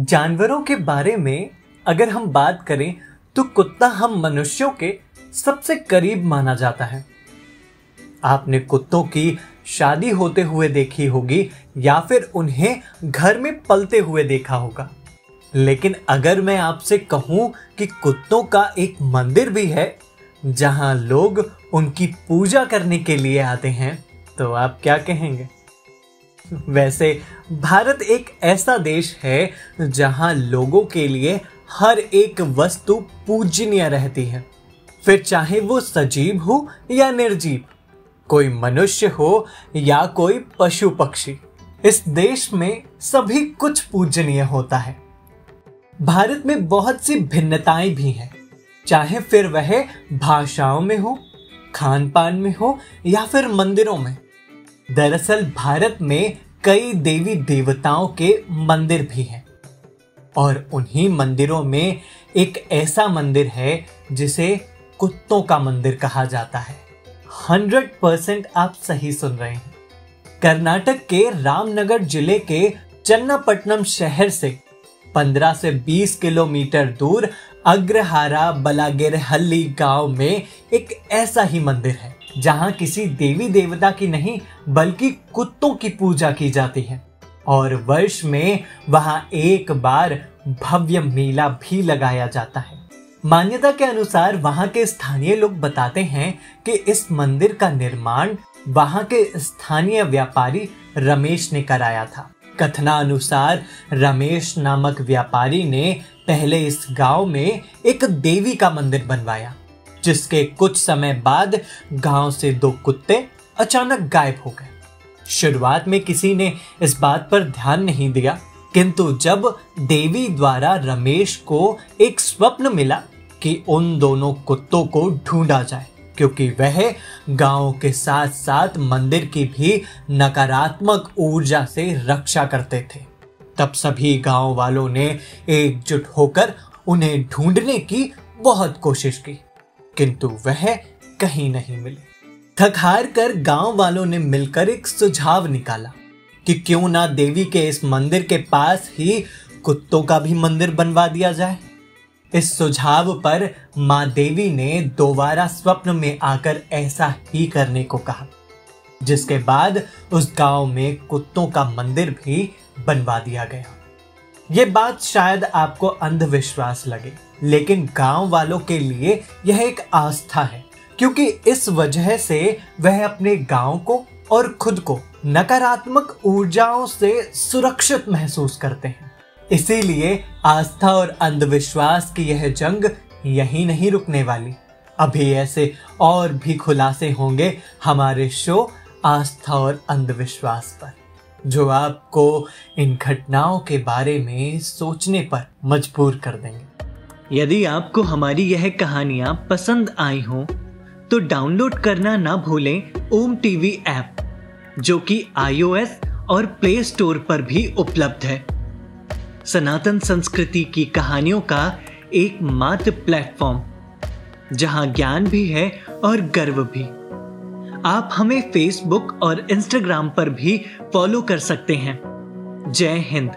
जानवरों के बारे में अगर हम बात करें तो कुत्ता हम मनुष्यों के सबसे करीब माना जाता है। आपने कुत्तों की शादी होते हुए देखी होगी या फिर उन्हें घर में पलते हुए देखा होगा। लेकिन अगर मैं आपसे कहूँ कि कुत्तों का एक मंदिर भी है, जहाँ लोग उनकी पूजा करने के लिए आते हैं तो आप क्या कहेंगे? वैसे भारत एक ऐसा देश है जहाँ लोगों के लिए हर एक वस्तु पूजनीय रहती है। फिर चाहे वो सजीव हो या निर्जीव, कोई मनुष्य हो या कोई पशु पक्षी, इस देश में सभी कुछ पूजनीय होता है। भारत में बहुत सी भिन्नताएँ भी हैं, चाहे फिर वह भाषाओं में हो खान पान में हो या फिर मंदिरों में। दरअसल भारत में कई देवी देवताओं के मंदिर भी हैं। और उन्हीं मंदिरों में एक ऐसा मंदिर है, जिसे कुत्तों का मंदिर कहा जाता है। हंड्रेड परसेंट आप सही सुन रहे हैं। कर्नाटक के रामनगर ज़िले के चन्नापट्टनम शहर से 15 से 20 किलोमीटर दूर अग्रहारा बलागेरहल्ली गाँव में एक ऐसा ही मंदिर है। जहाँ किसी देवी देवता की नहीं, बल्कि कुत्तों की पूजा की जाती है। और वर्ष में वहाँ एक बार भव्य मेला भी लगाया जाता है। मान्यता के अनुसार वहाँ के स्थानीय लोग बताते हैं कि इस मंदिर का निर्माण वहाँ के स्थानीय व्यापारी रमेश ने कराया था। कथना अनुसार रमेश नामक व्यापारी ने पहले इस गाँव में एक देवी का मंदिर बनवाया। जिसके कुछ समय बाद गाँव से दो कुत्ते अचानक गायब हो गए। शुरुआत में किसी ने इस बात पर ध्यान नहीं दिया, किंतु जब देवी द्वारा रमेश को एक स्वप्न मिला कि उन दोनों कुत्तों को ढूंढा जाए, क्योंकि वह गाँव के साथ साथ मंदिर की भी नकारात्मक ऊर्जा से रक्षा करते थे। तब सभी गाँव वालों ने एकजुट होकर उन्हें ढूँढने की बहुत कोशिश की। किंतु वह कहीं नहीं मिले। थक हार कर गाँव वालों ने मिलकर एक सुझाव निकाला कि क्यों ना देवी के इस मंदिर के पास ही कुत्तों का भी मंदिर बनवा दिया जाए। इस सुझाव पर माँ देवी ने दोबारा स्वप्न में आकर ऐसा ही करने को कहा, जिसके बाद उस गाँव में कुत्तों का मंदिर भी बनवा दिया गया। ये बात शायद आपको अंधविश्वास लगे। लेकिन गाँव वालों के लिए यह एक आस्था है, क्योंकि इस वजह से वह अपने गाँव को और खुद को नकारात्मक ऊर्जाओं से सुरक्षित महसूस करते हैं। इसीलिए आस्था और अंधविश्वास की यह जंग यही नहीं रुकने वाली। अभी ऐसे और भी खुलासे होंगे हमारे शो आस्था और अंधविश्वास पर, जो आपको इन घटनाओं के बारे में सोचने पर मजबूर कर देंगे। यदि आपको हमारी यह कहानियाँ पसंद आई हो तो डाउनलोड करना ना भूलें ओम टीवी ऐप, जो कि आईओएस और प्ले स्टोर पर भी उपलब्ध है। सनातन संस्कृति की कहानियों का एक मात्र प्लेटफॉर्म, जहाँ ज्ञान भी है और गर्व भी। आप हमें फेसबुक और इंस्टाग्राम पर भी फॉलो कर सकते हैं। जय हिंद।